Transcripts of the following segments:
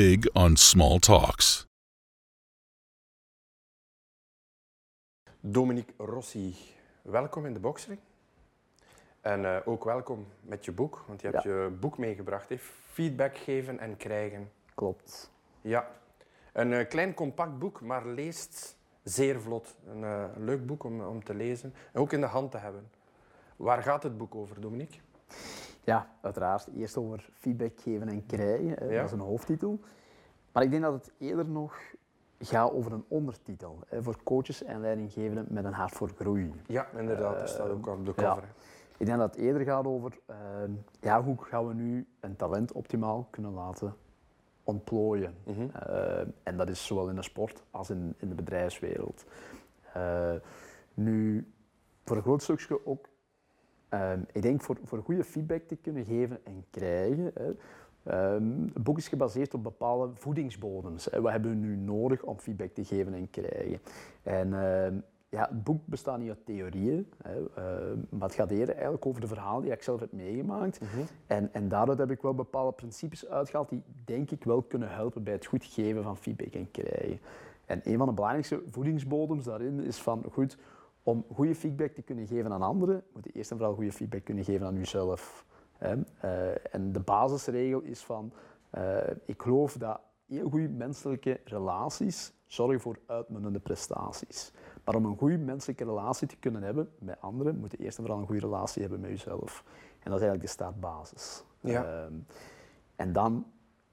big on small talks. Dominique Rossi, welkom in de boxring. En eh, ook welkom met je boek, want je hebt Ja. je boek meegebracht. Hè? Feedback geven en krijgen. Klopt. Ja, een eh, klein compact boek, maar leest zeer vlot. Een eh, leuk boek om, om te lezen en ook in de hand te hebben. Waar gaat het boek over, Dominique? Ja, uiteraard. Eerst over feedback geven en krijgen. Dat is een hoofdtitel. Maar ik denk dat het eerder nog gaat over een ondertitel. Hè, voor coaches en leidinggevenden met een hart voor groei. Ja, inderdaad, dat staat ook op de cover. Ik denk dat het eerder gaat over eh, ja, hoe gaan we nu een talent optimaal kunnen laten ontplooien. Mhm. Eh, en dat is zowel in de sport als in, in de bedrijfswereld. Eh, nu, voor een groot stukje ook, eh, ik denk voor, voor goede feedback te kunnen geven en krijgen. Hè, ehm, het boek is gebaseerd op bepaalde voedingsbodems. Hè. Wat hebben we nu nodig om feedback te geven en krijgen? En ehm, ja, het boek bestaat niet uit theorieën, hè, ehm, maar het gaat eerder eigenlijk over de verhalen die ik zelf heb meegemaakt. Mhm. En, en daaruit heb ik wel bepaalde principes uitgehaald die denk ik wel kunnen helpen bij het goed geven van feedback en krijgen. En een van de belangrijkste voedingsbodems daarin is van goed, om goede feedback te kunnen geven aan anderen, moet je eerst en vooral goede feedback kunnen geven aan jezelf. Eh, en de basisregel is van, eh, ik geloof dat heel goede menselijke relaties zorgen voor uitmuntende prestaties. Maar om een goede menselijke relatie te kunnen hebben met anderen, moet je eerst en vooral een goede relatie hebben met jezelf. En dat is eigenlijk de startbasis. Ja. Ehm, en dan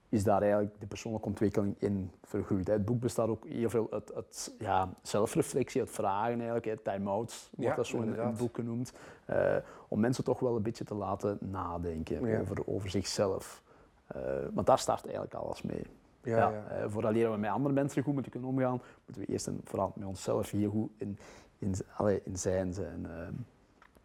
is daar eigenlijk de persoonlijke ontwikkeling in vergroeid. Het boek bestaat ook heel veel uit, uit ja, zelfreflectie, uit vragen eigenlijk. Time-outs wordt Ja, dat zo in, het boek genoemd. Eh, om mensen toch wel een beetje te laten nadenken Ja. over, over zichzelf. Eh, want daar start eigenlijk alles mee. Ja, Ja, ja. eh, voordat leren we met andere mensen goed moeten kunnen omgaan, moeten we eerst en vooral met onszelf hier goed in, in, allee, in zijn. zijn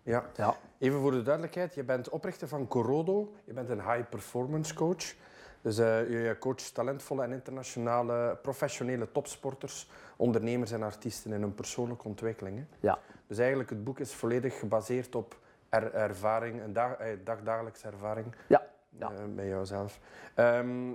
ja. ja. Even voor de duidelijkheid, je bent oprichter van Corodo, je bent een high performance coach. Dus eh, je coacht talentvolle en internationale professionele topsporters, ondernemers en artiesten in hun persoonlijke ontwikkeling. hè. Ja. Dus eigenlijk het boek is volledig gebaseerd op er- ervaring, een dag, eh, dagdagelijkse ervaring Ja. Ja. eh, bij jouzelf. Ehm,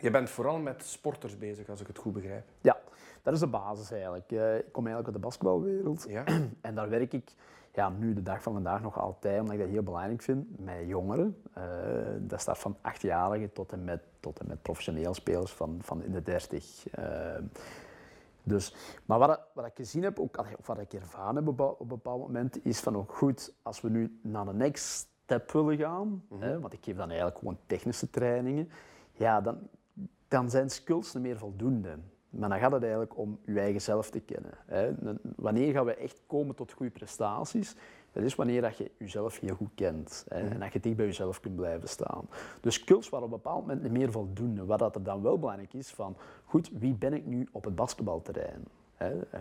je bent vooral met sporters bezig, als ik het goed begrijp. ja, dat is de basis eigenlijk. Eh, ik kom eigenlijk uit de basketbalwereld Ja? en daar werk ik ja, nu de dag van vandaag nog altijd, omdat ik dat heel belangrijk vind, met jongeren. Eh, dat staat van achtjarigen tot en met, tot en met professioneel spelers van, van in de dertig. Eh, dus, maar wat, wat ik gezien heb, ook, of wat ik ervaren heb op, op een bepaald moment, is van ook goed, als we nu naar de next step willen gaan, hè, want ik geef dan eigenlijk gewoon technische trainingen, ja, dan, dan zijn skills niet meer voldoende. Maar dan gaat het eigenlijk om je eigen zelf te kennen. Hè. Wanneer gaan we echt komen tot goede prestaties? Dat is wanneer dat je jezelf heel goed kent hè, en dat je dicht bij jezelf kunt blijven staan. Dus skills waren op een bepaald moment niet meer voldoende. Wat dat er dan wel belangrijk is van, goed, wie ben ik nu op het basketbalterrein?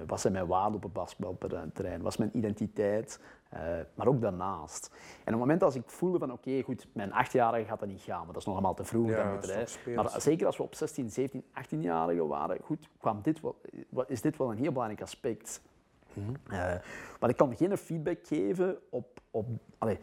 Wat zijn mijn waarden op het basketbalterrein? Wat is mijn identiteit? Eh, maar ook daarnaast. En op het moment als ik voelde van oké, goed, mijn achtjarige gaat dat niet gaan, maar dat is nog allemaal te vroeg. Ja, dan dat. Maar zeker als we op 16, 17, 18-jarigen waren, goed, kwam dit wel, is dit wel een heel belangrijk aspect. Eh, maar ik kan geen feedback geven op... op allee,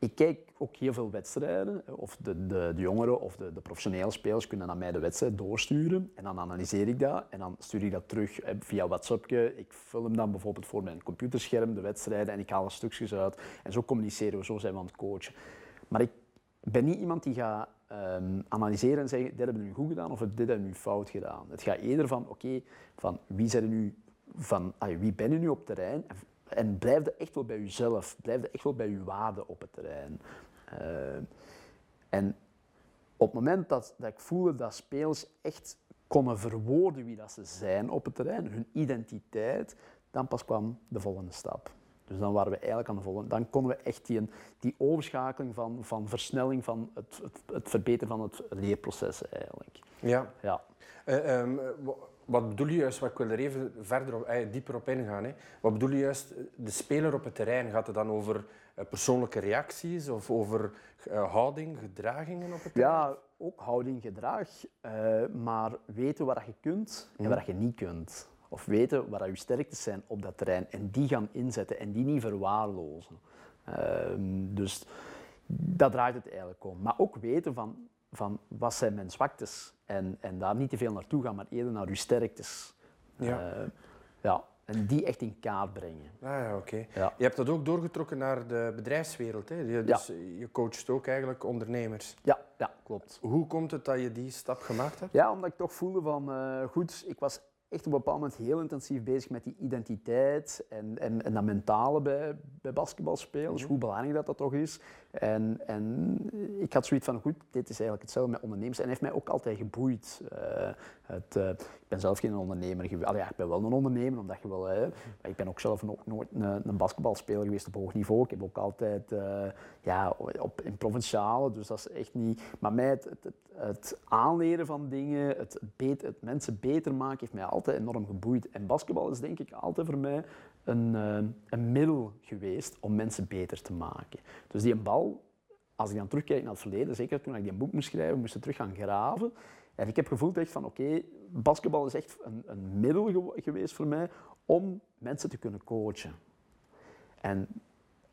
ik kijk ook heel veel wedstrijden. hè, Of de, de, de jongeren of de, de professionele spelers kunnen naar mij de wedstrijd doorsturen. En dan analyseer ik dat. En dan stuur ik dat terug hè, via WhatsAppje. Ik film dan bijvoorbeeld voor mijn computerscherm de wedstrijden. En ik haal er stukjes uit. En zo communiceren we, zo zijn we aan het coachen. Maar ik ben niet iemand die gaat ehm, analyseren en zeggen, dit hebben we nu goed gedaan of dit hebben we nu fout gedaan. Het gaat eerder van, oké, van wie zijn er nu, van, wie ben je nu op terrein? En, blijf er echt wel bij jezelf, blijf er echt wel bij je waarde op het terrein. Eh, en op het moment dat, dat ik voelde dat spelers echt konden verwoorden wie dat ze zijn op het terrein, hun identiteit, dan pas kwam de volgende stap. Dus dan waren we eigenlijk aan de volgende. Dan konden we echt die, die overschakeling van, van versnelling van het, het, het verbeteren van het leerproces eigenlijk. Ja. Ja. Eh, ehm, eh, wat bedoel je juist, wat ik wil er even verder op, eh, dieper op ingaan. Hè. Wat bedoel je juist, de speler op het terrein, gaat het dan over eh, persoonlijke reacties of over eh, houding, gedragingen op het terrein? ja, ook houding, gedrag, maar weten wat je kunt en wat je niet kunt. Of weten wat je sterktes zijn op dat terrein en die gaan inzetten en die niet verwaarlozen. Ehm, dus dat draait het eigenlijk om. Maar ook weten van van wat zijn mijn zwaktes en, en daar niet te veel naartoe gaan, maar eerder naar uw sterktes. Ja. Eh, ja. En die echt in kaart brengen. Ah, ja, oké. Ja. Je hebt dat ook doorgetrokken naar de bedrijfswereld. Hè? Je, dus je coacht ook eigenlijk ondernemers. Ja, ja klopt. Hoe komt het dat je die stap gemaakt hebt? Ja, omdat ik toch voelde van, eh, goed, ik was echt op een bepaald moment heel intensief bezig met die identiteit en, en, en dat mentale bij, bij basketbalspelers, hoe belangrijk dat dat toch is. En, en ik had zoiets van, goed, dit is eigenlijk hetzelfde met ondernemers en heeft mij ook altijd geboeid. Eh, het, eh, ik ben zelf geen ondernemer geweest. Ja, ik ben wel een ondernemer, omdat je wel... hè, maar ik ben ook zelf ook nooit een, een basketbalspeler geweest op hoog niveau. Ik heb ook altijd eh, ja, op, in provinciale, dus dat is echt niet... Maar mij het, het, het, het aanleren van dingen, het, beter, het mensen beter maken, heeft mij altijd enorm geboeid. En basketbal is denk ik altijd voor mij een, eh, een middel geweest om mensen beter te maken. Dus die bal, als ik dan terugkijk naar het verleden, zeker toen ik die boek moest schrijven, moest ik terug gaan graven. En ik heb gevoeld echt van, oké, basketbal is echt een, een middel gew- geweest voor mij om mensen te kunnen coachen. En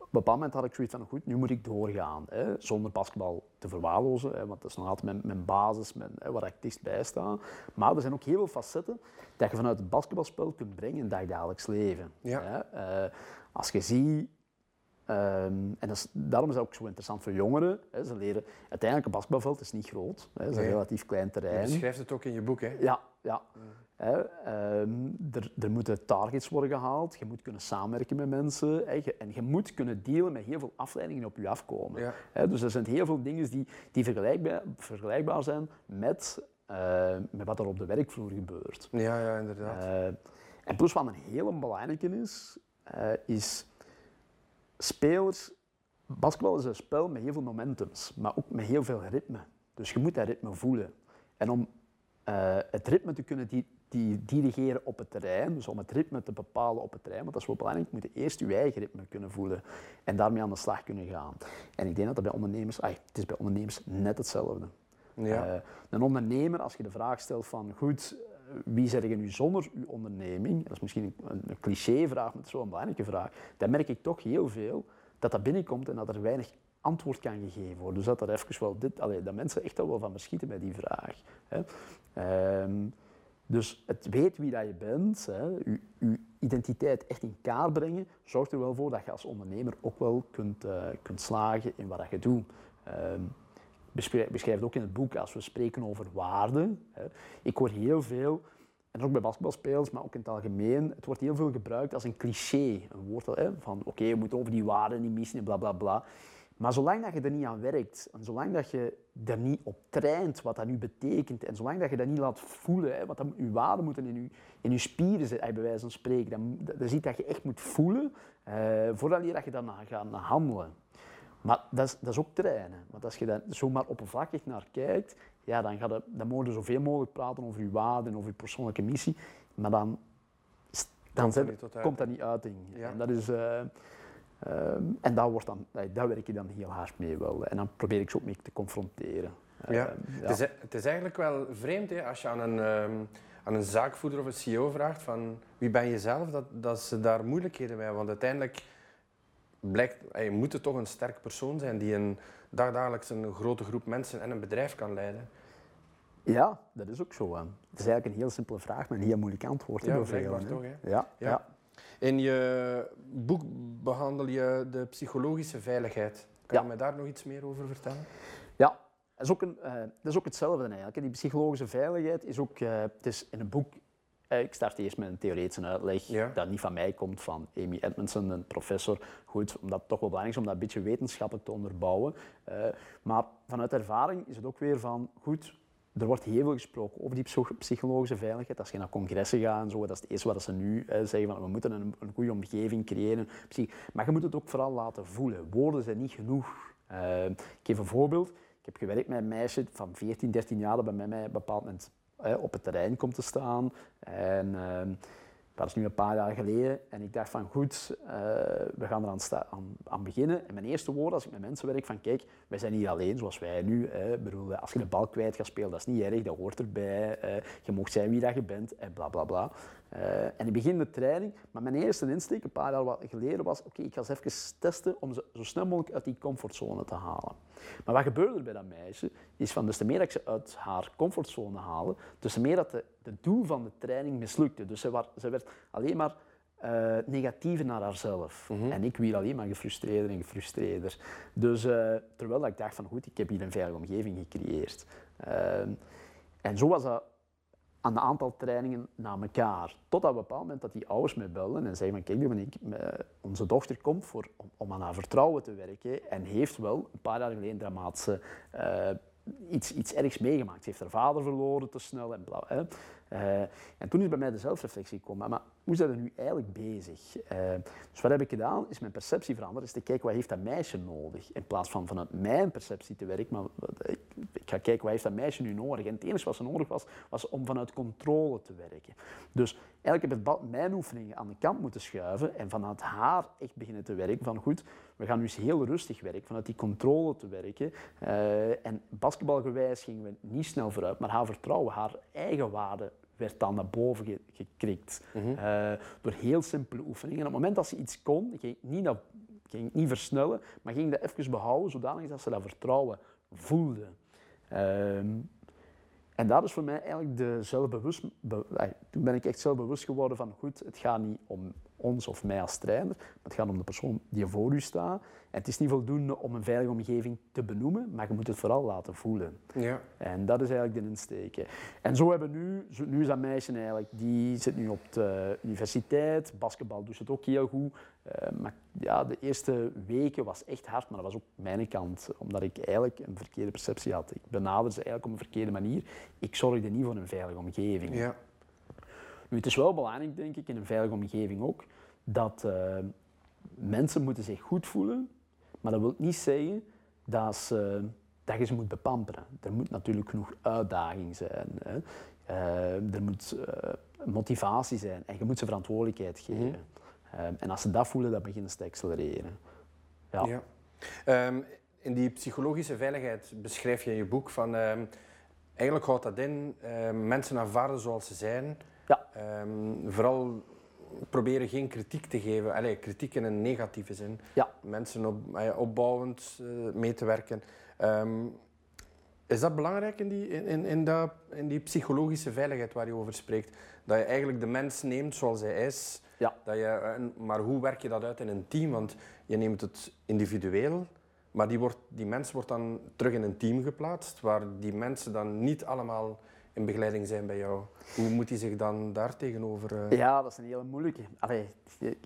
op een bepaald moment had ik zoiets van, goed, nu moet ik doorgaan. Hè, zonder basketbal te verwaarlozen, hè, want dat is nog altijd mijn, mijn basis, mijn, hè, waar ik dichtbij sta. Maar er zijn ook heel veel facetten dat je vanuit het basketbalspel kunt brengen in het dagdagelijks leven. Ja. Hè. Eh, als je ziet, ehm, en dat is, daarom is dat ook zo interessant voor jongeren, hè, ze leren, uiteindelijk een basketbalveld is niet groot, hè, het is een Nee. relatief klein Je terrein. beschrijft het ook in je boek. Hè? Ja, ja. Er, er moeten targets worden gehaald, je moet kunnen samenwerken met mensen en je moet kunnen dealen met heel veel afleidingen op je afkomen. Ja. Dus er zijn heel veel dingen die, die vergelijkbaar, vergelijkbaar zijn met, eh, met wat er op de werkvloer gebeurt. Ja, ja, inderdaad. Eh, en plus wat een hele belangrijke is, eh, is spelers. Basketbal is een spel met heel veel momentums, maar ook met heel veel ritme. Dus je moet dat ritme voelen. En om eh, het ritme te kunnen di- die dirigeren op het terrein, dus om het ritme te bepalen op het terrein, want dat is wel belangrijk, moet je eerst je eigen ritme kunnen voelen en daarmee aan de slag kunnen gaan. En ik denk dat dat bij ondernemers, ai, het is bij ondernemers net hetzelfde. ja. Eh, een ondernemer, als je de vraag stelt van goed, eh, wie zeg je nu zonder uw onderneming? Dat is misschien een, een clichévraag, maar het is wel een belangrijke vraag. Dan merk ik toch heel veel dat dat binnenkomt en dat er weinig antwoord kan gegeven worden. Dus dat er even wel dit, allee, dat mensen echt al wel van verschieten bij die vraag. Hè. Ehm, dus het weet wie dat je bent, hè, je, identiteit echt in kaart brengen, zorgt er wel voor dat je als ondernemer ook wel kunt, eh, kunt slagen in wat je doet. Ehm, beschrijf, beschrijf het ook in het boek als we spreken over waarden. Ik hoor heel veel, en ook bij basketbalspelers, maar ook in het algemeen, het wordt heel veel gebruikt als een cliché. Een woord van oké, je moet over die waarden niet missen en bla bla bla. Maar zolang dat je er niet aan werkt, en zolang dat je er niet op traint wat dat nu betekent, en zolang dat je dat niet laat voelen, hè, want dan, je waarden moeten in je, in je spieren zitten, bij wijze van spreken, dan, dan zie je dat je echt moet voelen, eh, voordat je dat je daarna gaat handelen. Maar dat is, dat is ook trainen. Want als je daar zomaar oppervlakkig naar kijkt, ja, dan, gaat het, dan mogen je zoveel mogelijk praten over je waarden en over je persoonlijke missie. Maar dan, dan Komt zet- dat niet. Ja. En, dat is, eh, ehm, en daar, wordt dan, daar werk je dan heel hard mee wel. En dan probeer ik ze ook mee te confronteren. Ja. Ehm, Het, is, het is eigenlijk wel vreemd hè, als je aan een, ehm, aan een zaakvoerder of een CEO vraagt van wie ben je zelf, dat, dat ze daar moeilijkheden mee hebben. Want uiteindelijk blijkt, eh, je moet het toch een sterk persoon zijn die een dagdagelijks een grote groep mensen en een bedrijf kan leiden. Ja, dat is ook zo. Het is eigenlijk een heel simpele vraag, maar een heel moeilijk antwoord. Ja, blijkbaar toch. Hè. Ja, Ja. ja. In je boek behandel je de psychologische veiligheid. Kan Ja. je me daar nog iets meer over vertellen? Ja, dat is ook, een, eh, dat is ook hetzelfde eigenlijk. Die psychologische veiligheid is ook, eh, het is in een boek, eh, ik start eerst met een theoretische uitleg, Ja. dat niet van mij komt, van Amy Edmondson, een professor. Goed, omdat het toch wel belangrijk is om dat een beetje wetenschappelijk te onderbouwen. Maar vanuit ervaring is het ook weer van, goed, er wordt heel veel gesproken over die psycho- psychologische veiligheid. Als je naar congressen gaat en zo, dat is het eerste wat ze nu eh, zeggen, van we moeten een, een goede omgeving creëren. Maar je moet het ook vooral laten voelen. Woorden zijn niet genoeg. Eh, ik geef een voorbeeld. Ik heb gewerkt met een meisje van 14, 13 jaar dat bij mij op een bepaald moment eh, op het terrein komt te staan. En ehm, dat is nu een paar jaar geleden. En ik dacht van goed, eh, we gaan sta- aan, beginnen. En mijn eerste woord als ik met mensen werk van kijk, wij zijn niet alleen zoals wij nu. Hè. Bedoel, als je de bal kwijt gaat spelen, dat is niet erg, dat hoort erbij. eh, je mag zijn wie dat je bent en bla bla bla. Eh, en ik begin de training, maar mijn eerste insteek een paar jaar geleden was, oké, ik ga eens even testen om ze zo snel mogelijk uit die comfortzone te halen. Maar wat gebeurde er bij dat meisje, is van des te meer dat ik ze uit haar comfortzone haalde, des te meer dat de, de doel van de training mislukte. Dus ze, ze werd alleen maar uh, negatiever naar haarzelf. En ik weer alleen maar gefrustreerder en gefrustreerder. Dus uh, terwijl ik dacht van goed, ik heb hier een veilige omgeving gecreëerd. Uh, en zo was dat aan een aantal trainingen na elkaar. Tot een bepaald moment dat die ouders mij belden en zeiden van kijk, ik, onze dochter komt voor, om, aan haar vertrouwen te werken en heeft wel een paar jaar geleden dramatische iets, iets ergs meegemaakt. Ze heeft haar vader verloren te snel en bla. Hè. Uh, en toen is bij mij de zelfreflectie gekomen. Maar hoe zijn we nu eigenlijk bezig? Uh, dus wat heb ik gedaan? Is mijn perceptie veranderd. Is te kijken wat heeft dat meisje nodig. In plaats van vanuit mijn perceptie te werken. Maar ik, ik, ga kijken wat heeft dat meisje nu nodig. En het enige wat ze nodig was, was om vanuit controle te werken. Dus eigenlijk heb ik mijn oefeningen aan de kant moeten schuiven. En vanuit haar echt beginnen te werken. Van goed, we gaan nu eens heel rustig werken. Vanuit die controle te werken. Uh, en basketbalgewijs gingen we niet snel vooruit. Maar haar vertrouwen, haar eigen waarde werd dan naar boven gekrikt. Mm door heel simpele oefeningen. En op het moment dat ze iets kon, ging niet, naar, ging niet versnellen, maar ging dat even behouden, zodanig dat ze dat vertrouwen voelde. Ehm, en dat is voor mij eigenlijk de zelfbewust... toen ben ik echt zelfbewust geworden van, goed, het gaat niet om ons of mij als trainer, maar het gaat om de persoon die voor u staat. En het is niet voldoende om een veilige omgeving te benoemen, maar je moet het vooral laten voelen. Ja. En dat is eigenlijk de insteek. En zo hebben we nu, nu is dat meisje eigenlijk, die zit nu op de universiteit, basketbal doet het ook heel goed. Uh, maar ja, de eerste weken was echt hard, maar dat was ook mijn kant, omdat ik eigenlijk een verkeerde perceptie had. Ik benaderde ze eigenlijk op een verkeerde manier. Ik zorgde niet voor een veilige omgeving. Ja. Nu, het is wel belangrijk, denk ik, in een veilige omgeving ook, dat uh, mensen moeten zich goed voelen, maar dat wil niet zeggen dat, ze, dat je ze moet bepamperen. Er moet natuurlijk genoeg uitdaging zijn. Hè. Uh, er moet uh, motivatie zijn en je moet ze verantwoordelijkheid geven. Mm en als ze dat voelen, dan beginnen ze te accelereren. Ja. ja. Um, in die psychologische veiligheid beschrijf je in je boek van... Um, eigenlijk houdt dat in um, mensen aanvaarden zoals ze zijn ja. Um, vooral proberen geen kritiek te geven. Allee, kritiek in een negatieve zin. Ja. Mensen op, eh, opbouwend uh, mee te werken. Um, is dat belangrijk in die, in, in, dat, in die psychologische veiligheid waar je over spreekt? Dat je eigenlijk de mens neemt zoals hij is. Ja. Dat je, maar hoe werk je dat uit in een team? Want je neemt het individueel, maar die, wordt, die mens wordt dan terug in een team geplaatst, waar die mensen dan niet allemaal in begeleiding zijn bij jou. Hoe moet hij zich dan daar tegenover... Uh... Ja, dat is een hele moeilijke. Allee,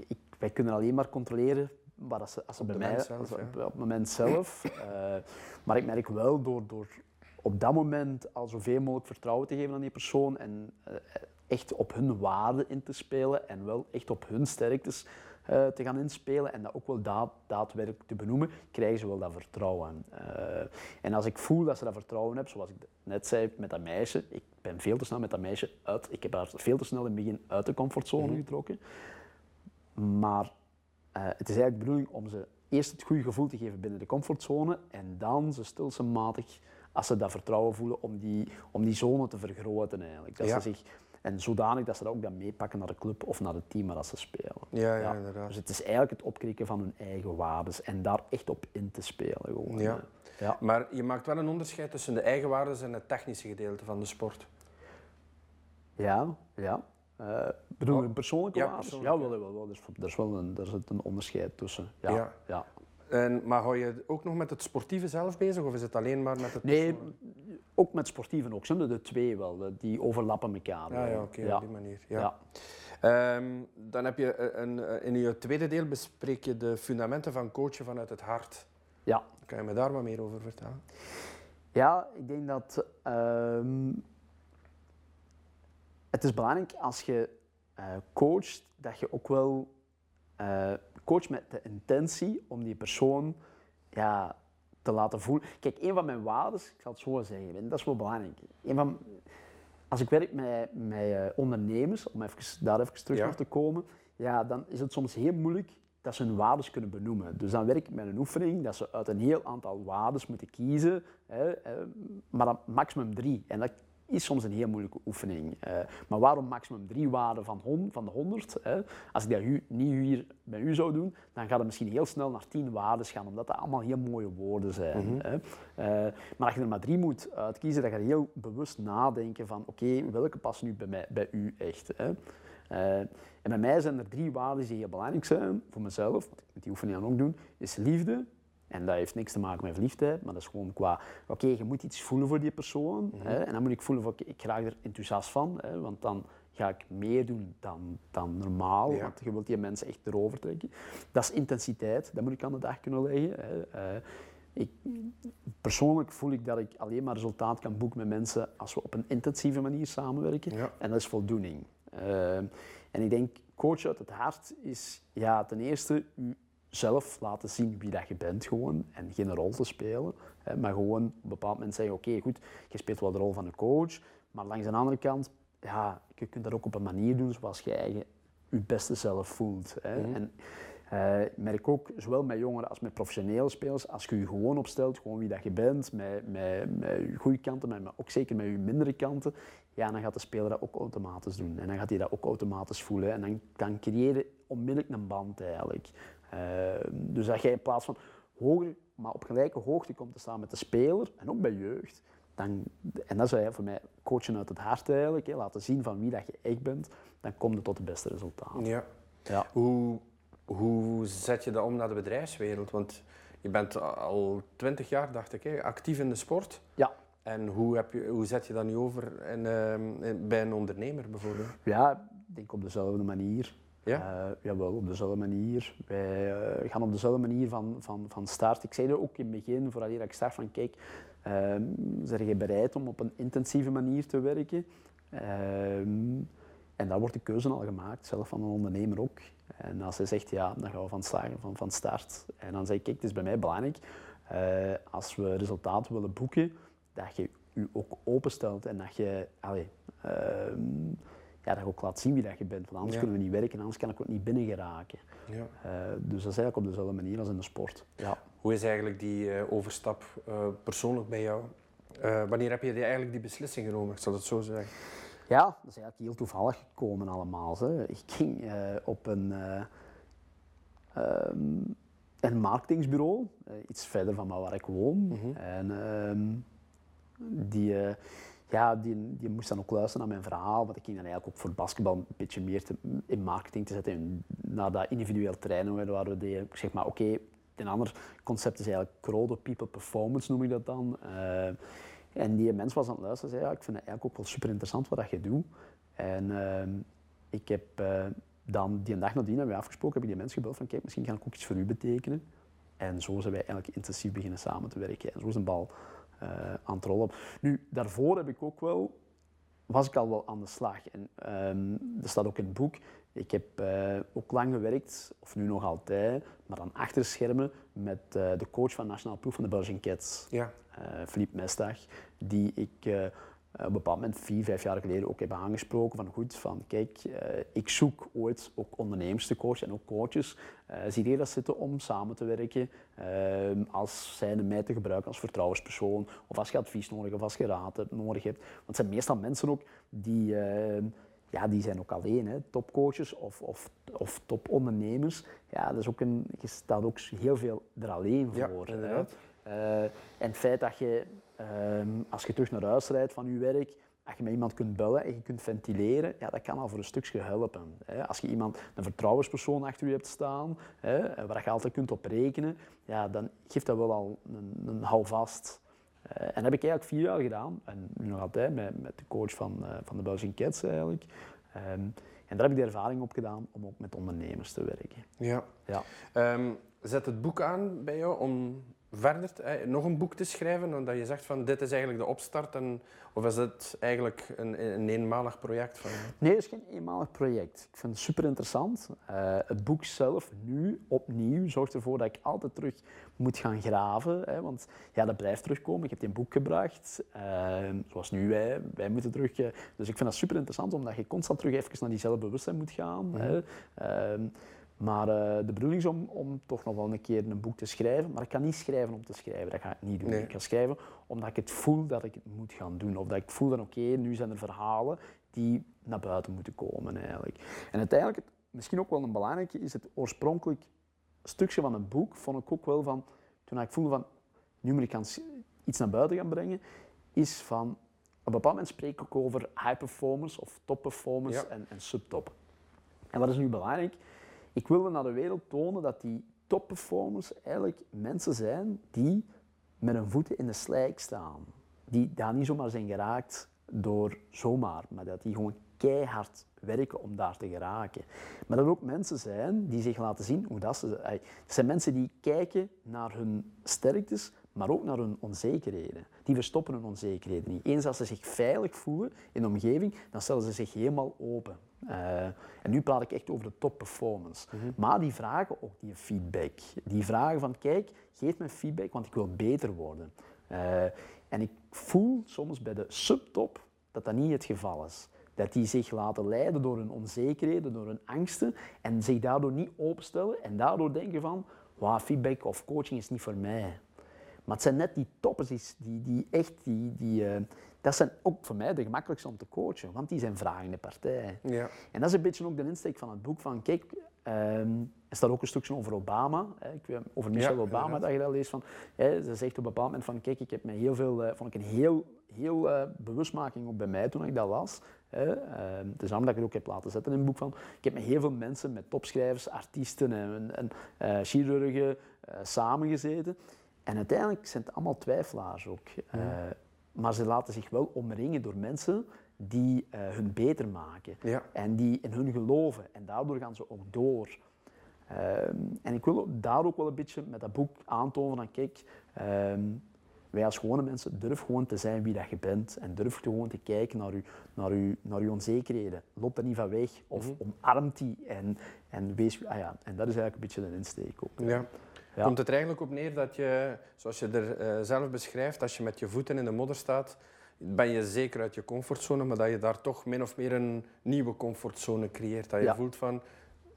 ik, wij kunnen alleen maar controleren wat als ze, als ze bij mij... Zelf, op, op, het moment zelf. uh, maar ik merk wel door, door op dat moment al zoveel mogelijk vertrouwen te geven aan die persoon en uh, echt op hun waarden in te spelen en wel echt op hun sterktes uh, te gaan inspelen en dat ook wel daad, daadwerkelijk te benoemen, krijgen ze wel dat vertrouwen. Uh, en als ik voel dat ze dat vertrouwen hebben, zoals ik net zei met dat meisje, ik ben veel te snel met dat meisje uit, ik heb haar veel te snel in het begin uit de comfortzone mm getrokken. Maar uh, het is eigenlijk de bedoeling om ze eerst het goede gevoel te geven binnen de comfortzone en dan ze stilsematig, als ze dat vertrouwen voelen, om die, om die zone te vergroten eigenlijk. Dat ja. ze zich en zodanig dat ze dat ook dan meepakken naar de club of naar het team waar ze spelen. Ja, ja, inderdaad. Dus het is eigenlijk het opkrikken van hun eigen wapens en daar echt op in te spelen. Gewoon. Ja. ja. Maar je maakt wel een onderscheid tussen de eigen waarden en het technische gedeelte van de sport. Ja, ja. Uh, bedoel je oh. persoonlijke ja, waarden? Ja, wel, wel, wel. Er, is, er, is wel een, er zit een onderscheid tussen. Ja, ja. En, maar hou je ook nog met het sportieve zelf bezig of is het alleen maar met het Nee, ook met sportieven ook. De, de twee wel, die overlappen elkaar. Ja, ja oké, op die manier. Ja. Um, dan heb je eh, een, eh, in je tweede deel bespreek je de fundamenten van coachen vanuit het hart. Ja. Kan je me daar wat meer over vertellen? Ja, ik denk dat um, het is belangrijk als je uh, coacht, dat je ook wel uh, coach met de intentie om die persoon ja, te laten voelen. Kijk, een van mijn waarden, ik zal het zo zeggen, dat is wel belangrijk. Een van, als ik werk met, met uh, ondernemers, om even, daar even terug ja. te komen, ja, dan is het soms heel moeilijk dat ze hun waarden kunnen benoemen. Dus dan werk ik met een oefening dat ze uit een heel aantal waarden moeten kiezen, hè, maar dan maximum drie. En dat is soms een heel moeilijke oefening. Eh, maar waarom maximum drie waarden van, hon, van de 100? Hè? Als ik dat u, niet hier bij u zou doen, dan gaat het misschien heel snel naar tien waarden gaan, omdat dat allemaal heel mooie woorden zijn. Mhm. hè? Eh, maar als je er maar drie moet uitkiezen, dan ga je heel bewust nadenken van oké, welke passen nu bij, mij, bij u echt? Hè? Eh, en bij mij zijn er drie waarden die heel belangrijk zijn voor mezelf, want ik moet die oefening dan ook doen, is liefde, en dat heeft niks te maken met verliefdheid, maar dat is gewoon qua, oké, je moet iets voelen voor die persoon. hè, en dan moet ik voelen van, ik raak er enthousiast van, hè, want dan ga ik meer doen dan, dan normaal, Ja. want je wilt die mensen echt erover trekken. Dat is intensiteit, dat moet ik aan de dag kunnen leggen. Hè. Eh, ik, persoonlijk voel ik dat ik alleen maar resultaat kan boeken met mensen als we op een intensieve manier samenwerken. Ja. En dat is voldoening. Eh, en ik denk, coach uit het hart is ja, ten eerste zelf laten zien wie dat je bent gewoon en geen rol te spelen. Hè, maar gewoon op een bepaald moment zeggen, oké goed, je speelt wel de rol van een coach, maar langs de andere kant, ja, je kunt dat ook op een manier doen zoals je eigen je beste zelf voelt. Hè. En eh, ik merk ook, zowel met jongeren als met professionele spelers, als je je gewoon opstelt, gewoon wie dat je bent, met, met, met je goede kanten, maar ook zeker met je mindere kanten, ja, dan gaat de speler dat ook automatisch doen. En dan gaat hij dat ook automatisch voelen. En dan, dan creëer je onmiddellijk een band eigenlijk. Eh, dus dat jij in plaats van hoger, maar op gelijke hoogte komt te staan met de speler, en ook bij jeugd, dan, en dat is voor mij coachen uit het hart eigenlijk, hè, laten zien van wie dat je echt bent, dan kom je tot de beste resultaten. Ja. Ja. Hoe, hoe zet je dat om naar de bedrijfswereld? Want je bent al twintig jaar, dacht ik, hè, actief in de sport. Ja. En hoe, heb je, hoe zet je dat nu over in, ehm, bij een ondernemer bijvoorbeeld? Ja, ik denk op dezelfde manier. Ja? Eh, jawel, op dezelfde manier. Wij eh, gaan op dezelfde manier van, van, van start. Ik zei dat ook in het begin, voordat ik start, van kijk, ehm zijn je bereid om op een intensieve manier te werken? Ehm, en daar wordt de keuze al gemaakt, zelf van een ondernemer ook. En als hij zegt ja, dan gaan we van, slagen, van, van start. En dan zeg ik, kijk, het is bij mij belangrijk, eh, als we resultaten willen boeken, dat je je ook openstelt en dat je, ehm, ja, dat je ook laat zien wie dat je bent. Want anders Ja. kunnen we niet werken, anders kan ik ook niet binnen geraken. Ja. Eh, dus dat is eigenlijk op dezelfde manier als in de sport. Ja. Hoe is eigenlijk die eh, overstap eh, persoonlijk bij jou? Wanneer heb je die, eigenlijk die beslissing genomen, ik zal het zo zeggen? Ja, dat is eigenlijk heel toevallig gekomen allemaal. Hè. Ik ging op een, ehm, een marketingsbureau, iets verder van waar ik woon. En ehm, die, ja, die, die moest dan ook luisteren naar mijn verhaal, want ik ging dan eigenlijk ook voor basketbal een beetje meer te- in marketing te zetten. En naar dat individueel trainen waar we deden, ik zeg maar oké, een ander concept is eigenlijk Crodo People Performance noem ik dat dan. Eh, en die mens was aan het luisteren en zei, ja, ik vind het eigenlijk ook wel super interessant wat dat je doet. En ehm, ik heb eh, dan die dag nadien hebben we afgesproken, heb die mensen gebeld van kijk, misschien kan ik ook iets voor u betekenen. En zo zijn wij eigenlijk intensief beginnen samen te werken. En zo is een bal eh, aan het rollen. Nu, daarvoor heb ik ook wel, was ik al wel aan de slag. En er staat ook in het boek, ik heb eh, ook lang gewerkt, of nu nog altijd, maar dan achter schermen met eh, de coach van nationaal ploeg van de Belgian Cats Ja. Philippe Mestag, die ik op een bepaald moment vier, vijf jaar geleden ook heb aangesproken van goed, van kijk, eh, ik zoek ooit ook ondernemers te coachen en ook coaches. Eh zie je dat zitten om samen te werken, eh, als zijnde mij te gebruiken als vertrouwenspersoon, of als je advies nodig of als je raad hebt- nodig hebt. Want het zijn meestal mensen ook die... eh, ja, die zijn ook alleen, hè. topcoaches of, of, of topondernemers. Ja, dat is ook een, je staat ook heel veel er alleen Ja, voor. Eh, en het feit dat je, ehm, als je terug naar huis rijdt van je werk, dat je met iemand kunt bellen en je kunt ventileren, ja, dat kan al voor een stukje helpen. Hè. Als je iemand, een vertrouwenspersoon achter je hebt staan, hè, waar je altijd kunt op rekenen, ja, dan geeft dat wel al een, een houvast. Eh, en dat heb ik eigenlijk vier jaar gedaan, en nu nog altijd met, met de coach van, eh, van de Belgian Cats eigenlijk. Ehm, en daar heb ik de ervaring op gedaan om ook met ondernemers te werken. ja. Ja. Ehm, zet het boek aan bij jou om verder eh, nog een boek te schrijven? En dat je zegt van dit is eigenlijk de opstart? En, of is het eigenlijk een, een eenmalig project van? Nee, het is geen eenmalig project. Ik vind het super interessant. Eh, het boek zelf, nu opnieuw, zorgt ervoor dat ik altijd terug moet gaan graven. Hè, want ja, dat blijft terugkomen. Ik heb een boek gebracht, eh, zoals nu wij. Wij moeten terug. eh, dus ik vind dat super interessant, omdat je constant terug even naar die zelfbewustzijn moet gaan. Hè. Maar eh, de bedoeling is om, om toch nog wel een keer een boek te schrijven. Maar ik kan niet schrijven om te schrijven, dat ga ik niet doen. Nee. Ik ga schrijven omdat ik het voel dat ik het moet gaan doen. Of dat ik voel dat oké, nu zijn er verhalen die naar buiten moeten komen eigenlijk. En uiteindelijk, het- misschien ook wel een belangrijke, is het oorspronkelijk stukje van een boek, vond ik ook wel van, toen ik voelde van, nu moet ik iets naar buiten gaan brengen, is van, op een bepaald moment spreek ik ook over high performers of top performers Ja. en, en subtop. En wat is nu belangrijk? Ik wilde naar de wereld tonen dat die topperformers eigenlijk mensen zijn die met hun voeten in de slijk staan. Die daar niet zomaar zijn geraakt door zomaar, maar dat die gewoon keihard werken om daar te geraken. Maar dat er ook mensen zijn die zich laten zien hoe dat ze... Het zijn mensen die kijken naar hun sterktes, maar ook naar hun onzekerheden. Die verstoppen hun onzekerheden niet. Eens als ze zich veilig voelen in de omgeving, dan stellen ze zich helemaal open. Eh, en nu praat ik echt over de top performance. Maar die vragen ook die feedback. Die vragen van, kijk, geef me feedback, want ik wil beter worden. Eh, en ik voel soms bij de subtop dat dat niet het geval is. Dat die zich laten leiden door hun onzekerheden, door hun angsten en zich daardoor niet openstellen en daardoor denken van, "Wauw, feedback of coaching is niet voor mij. Maar het zijn net die toppers die, die, echt, die, die, eh, dat zijn ook voor mij de gemakkelijkste om te coachen, want die zijn vragende partij. Ja. En dat is een beetje ook de insteek van het boek van, kijk, ehm, er staat ook een stukje over Obama, hè, ik weet, over Michelle Ja, Obama, dat je dat leest van, hè, ze zegt op een bepaald moment van, kijk, ik heb me heel veel, eh, vond ik een heel, heel eh, bewustmaking ook bij mij toen ik dat las. Hè. Ehm, het is daarom dat ik het ook heb laten zetten in een boek van, ik heb met heel veel mensen, met topschrijvers, artiesten en, en chirurgen samengezeten. En uiteindelijk zijn het allemaal twijfelaars ook. Eh, maar ze laten zich wel omringen door mensen die eh, hun beter maken. Ja. En die in hun geloven. En daardoor gaan ze ook door. Ehm, en ik wil daar ook wel een beetje met dat boek aantonen van kijk, ehm, wij als gewone mensen durf gewoon te zijn wie dat je bent. En durf gewoon te kijken naar je, naar uw, naar uw onzekerheden. Loop er niet van weg of omarmt die. En, en, wees, ah ja, en dat is eigenlijk een beetje de insteek ook. Ja. Ja. Komt het er eigenlijk op neer dat je, zoals je er eh, zelf beschrijft, als je met je voeten in de modder staat, ben je zeker uit je comfortzone, maar dat je daar toch min of meer een nieuwe comfortzone creëert. Dat je Ja. voelt van,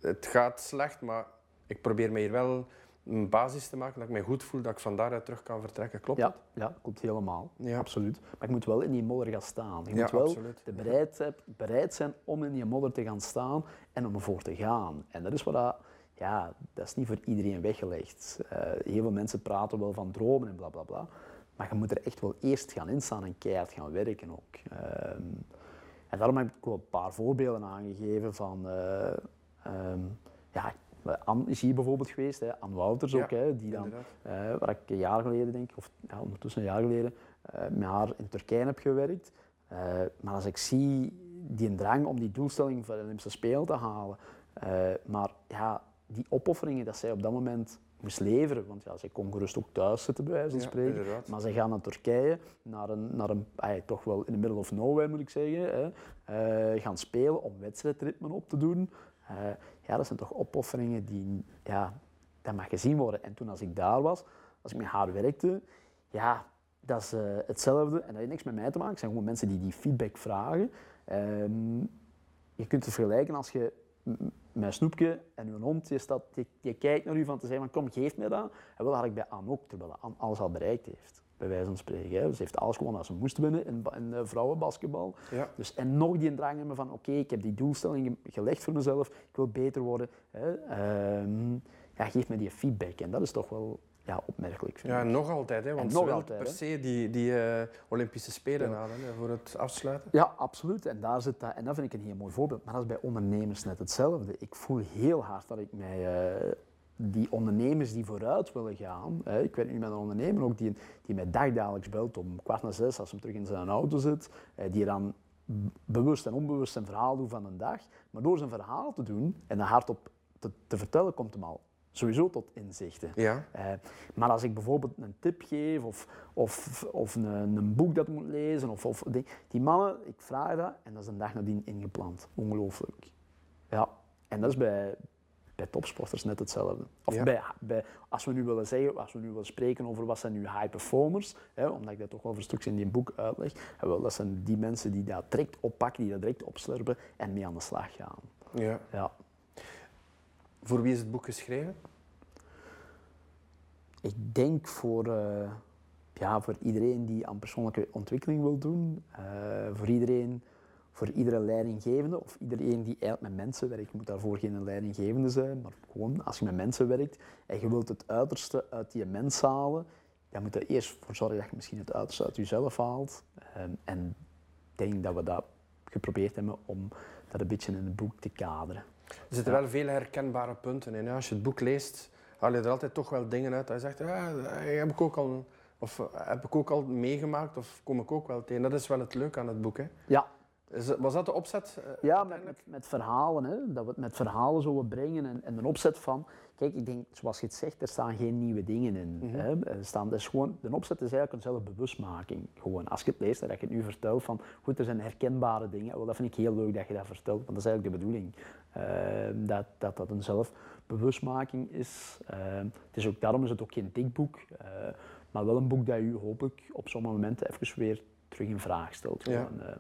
het gaat slecht, maar ik probeer me hier wel een basis te maken, dat ik mij goed voel, dat ik van daaruit terug kan vertrekken. Klopt Ja, dat? ja, klopt helemaal. Ja. Absoluut. Maar je moet wel in die modder gaan staan. Je Ja, moet wel absoluut. de bereidheid, bereid zijn om in die modder te gaan staan en om ervoor te gaan. En dat is wat dat, ja, dat is niet voor iedereen weggelegd. Eh, heel veel mensen praten wel van dromen en bla bla bla. Maar je moet er echt wel eerst gaan instaan en keihard gaan werken ook. Ehm, en daarom heb ik wel een paar voorbeelden aangegeven van... eh, ehm, ja, Anne is hier bijvoorbeeld geweest, hè, Anne Wouters Ja, ook, hè, die dan, eh, waar ik een jaar geleden denk, of ja, ondertussen een jaar geleden, met haar in Turkije heb gewerkt. Maar als ik zie die een drang om die doelstelling voor de Olympische Spelen te halen, maar ja, die opofferingen dat zij op dat moment moest leveren, want ja, zij kon gerust ook thuis zitten, bij wijze van spreken. Maar zij gaan naar Turkije, naar een, naar een ja, toch wel in the middle of nowhere moet ik zeggen, hè, eh, gaan spelen om wedstrijdritmen op te doen. Eh, ja, dat zijn toch opofferingen die, ja, dat mag gezien worden. En toen als ik daar was, als ik met haar werkte, ja, dat is eh, hetzelfde. En dat heeft niks met mij te maken. Het zijn gewoon mensen die die feedback vragen. Ehm, je kunt het vergelijken als je m- met een snoepje en je hond, je, staat, je, je kijkt naar u van te zeggen van kom, geef mij dat. En wel had ik bij Anne ook, terwijl Anne alles al bereikt heeft. Bij wijze van spreken. Hè. Ze heeft alles gewonnen als ze moest winnen in, in eh, vrouwenbasketbal. Ja. Dus, en nog die drang hebben van oké, ik heb die doelstelling ge- gelegd voor mezelf, ik wil beter worden. Hè. Ehm, ja, geef me die feedback. En dat is toch wel ja, opmerkelijk. Vind Ja, nog altijd, hè, want nog altijd, per se die, die eh, Olympische Spelen halen hè, voor het afsluiten. Ja, absoluut. En, daar zit dat, en dat vind ik een heel mooi voorbeeld. Maar dat is bij ondernemers net hetzelfde. Ik voel heel hard dat ik mij... eh, die ondernemers die vooruit willen gaan... Hè, ik weet nu met een ondernemer ook die, die mij dagdagelijks belt om kwart na zes als hij terug in zijn auto zit. eh, die dan bewust en onbewust zijn verhaal doet van een dag. Maar door zijn verhaal te doen en dat hardop te, te vertellen, komt hem al sowieso tot inzichten. Ja. Eh, maar als ik bijvoorbeeld een tip geef of, of, of een, een boek dat moet lezen, of, of die, die mannen, ik vraag dat en dat is een dag nadien ingepland. Ongelooflijk. Ja, en dat is bij, bij topsporters net hetzelfde. Of Ja. bij, bij, als we nu willen zeggen, als we nu willen spreken over wat zijn nu high performers, hè, omdat ik dat toch wel voor stukjes in die boek uitleg, wel, dat zijn die mensen die dat direct oppakken, die dat direct opslurpen en mee aan de slag gaan. Ja. Ja. Voor wie is het boek geschreven? Ik denk voor, eh, ja, voor iedereen die aan persoonlijke ontwikkeling wil doen, eh, voor iedereen, voor iedere leidinggevende of iedereen die eigenlijk met mensen werkt. Je moet daarvoor geen leidinggevende zijn, maar gewoon als je met mensen werkt en je wilt het uiterste uit die mens halen, dan moet je eerst voor zorgen dat je misschien het uiterste uit jezelf haalt. Ehm, en ik denk dat we dat geprobeerd hebben om dat een beetje in het boek te kaderen. Er zitten wel veel herkenbare punten in. Als je het boek leest, haal je er altijd toch wel dingen uit. dat je zegt, ja, dat heb ik ook al, of eh, heb ik ook al meegemaakt of kom ik ook wel tegen. Dat is wel het leuke aan het boek. Hè. Ja, was dat de opzet? eh, Ja, met, met, met verhalen. Hè? Dat we het met verhalen zullen brengen en, en een opzet van. Kijk, ik denk, zoals je het zegt, er staan geen nieuwe dingen in. hè? Er staan, is gewoon, de opzet is eigenlijk een zelfbewustmaking. Gewoon, als je het leest en dat je het nu vertelt van, goed, er zijn herkenbare dingen. Wel, dat vind ik heel leuk dat je dat vertelt, want dat is eigenlijk de bedoeling. Ehm, dat, dat dat een zelfbewustmaking is. Ehm, het is ook, daarom is het ook geen dik boek, eh, maar wel een boek dat u hopelijk op sommige momenten even weer terug in vraag stelt. Ja. Eh,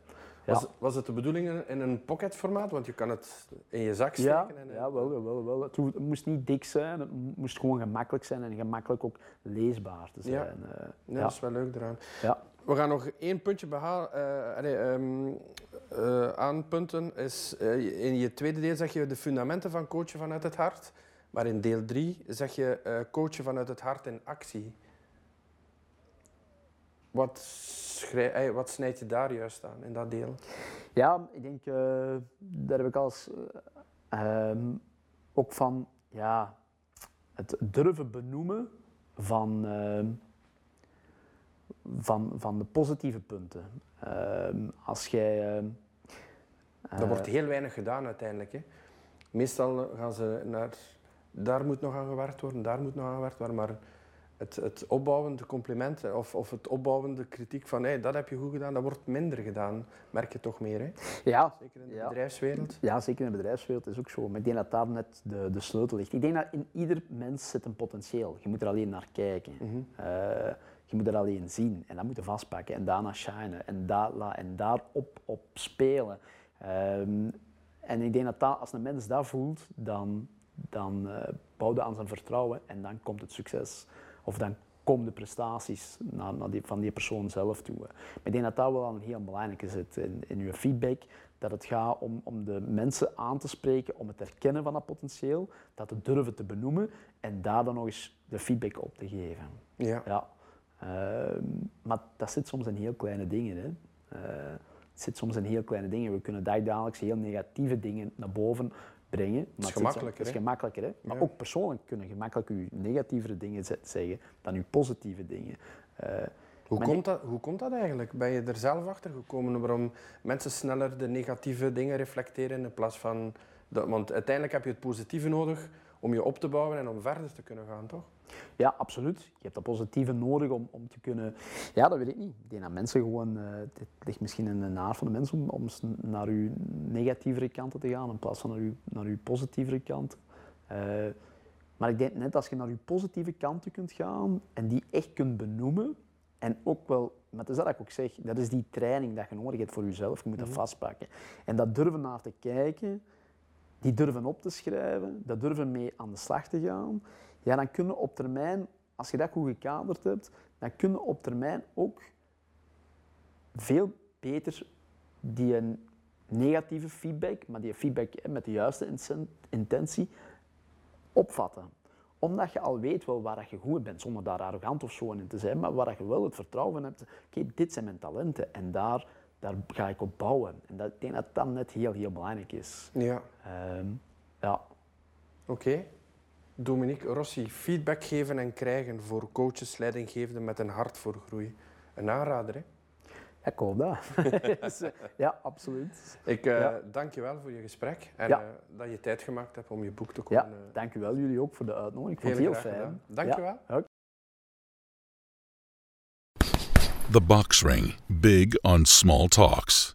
Was, ja. was het de bedoeling in- een pocketformaat? Want je kan het in je zak Ja, steken. en, eh, ja wel, wel, wel. Het, hoeft- het moest niet dik zijn, het moest gewoon gemakkelijk zijn en gemakkelijk ook leesbaar te Ja. zijn. eh. Ja, ja. dat is wel leuk eraan. Ja. We gaan nog één puntje eh, ehm, eh, aanpunten. Is, eh, in je tweede deel zeg je de fundamenten van coachen vanuit het hart. Maar in deel drie zeg je coachen vanuit het hart in actie. Wat, wat snijd je daar juist aan in dat deel? Ja, ik denk, daar heb ik als eh, ehm, ook van, ja, het durven benoemen van, ehm, van, van de positieve punten. Ehm, als jij... ehm, Dat eh, wordt heel weinig gedaan uiteindelijk. Hè. Meestal gaan ze naar... Daar moet nog aan gewerkt worden, daar moet nog aan gewerkt worden. Maar het, het opbouwende complimenten of, of het opbouwende kritiek van hey, dat heb je goed gedaan, dat wordt minder gedaan. Merk je toch meer, hè? ja, Zeker in de Ja. bedrijfswereld. Ja, zeker in de bedrijfswereld is ook zo. Maar ik denk dat daar net de, de sleutel ligt. Ik denk dat in ieder mens zit een potentieel. Je moet er alleen naar kijken. Eh, je moet er alleen zien en dat moeten vastpakken en daarna shinen en, daar en daarop op spelen. Ehm, en ik denk dat, dat als een mens dat voelt, dan, dan eh bouwt hij aan zijn vertrouwen en dan komt het succes. Of dan komen de prestaties naar, naar die, van die persoon zelf toe. Maar ik denk dat dat wel een heel belangrijke zit in, in je feedback. Dat het gaat om, om de mensen aan te spreken, om het herkennen van dat potentieel, dat te durven te benoemen en daar dan nog eens de feedback op te geven. Ja. Ja. Ehm, maar dat zit soms in heel kleine dingen. Hè. Eh, het zit soms in heel kleine dingen. We kunnen dagelijks heel negatieve dingen naar boven brengen. Maar het gemakkelijker, is gemakkelijker, hè? Maar Ja. ook persoonlijk kunnen gemakkelijk uw negatievere dingen ze- zeggen dan uw positieve dingen. Eh, Hoe, Maar komt dat, hoe komt dat eigenlijk? Ben je er zelf achter gekomen waarom mensen sneller de negatieve dingen reflecteren in plaats van... De, want uiteindelijk heb je het positieve nodig om je op te bouwen en om verder te kunnen gaan, toch? Ja, absoluut. Je hebt dat positieve nodig om, om te kunnen... Ja, dat weet ik niet. Ik denk dat mensen gewoon... eh het ligt misschien in de naad van de mens om, om naar uw negatievere kanten te gaan in plaats van naar uw, naar uw positievere kant. Eh, maar ik denk net als je naar uw positieve kanten kunt gaan en die echt kunt benoemen en ook wel... Maar het is dat ik ook zeg, dat is die training dat je nodig hebt voor jezelf. Je moet dat vastpakken. En dat durven naar te kijken, die durven op te schrijven, dat durven mee aan de slag te gaan, ja, dan kunnen op termijn, als je dat goed gekaderd hebt, dan kunnen op termijn ook veel beter die negatieve feedback, maar die feedback met de juiste intentie, opvatten. Omdat je al weet wel waar je goed bent, zonder daar arrogant of zo in te zijn, maar waar je wel het vertrouwen hebt. Oké, dit zijn mijn talenten en daar, daar ga ik op bouwen. En dat, ik denk dat dat net heel, heel belangrijk is. Ja. Ehm, ja. Oké. Dominique Rossi, feedback geven en krijgen voor coaches, leidinggevenden met een hart voor groei. Een aanrader, hè? Ja, ik hoop dat. Eh, ja, absoluut. Ik eh, Ja. dank je wel voor je gesprek en Ja. eh, dat je tijd gemaakt hebt om je boek te Ja, komen. eh, dank u wel jullie ook voor de uitnodiging. Ik vond het heel fijn. Dank je Ja. wel. The Box Ring. Big on small talks.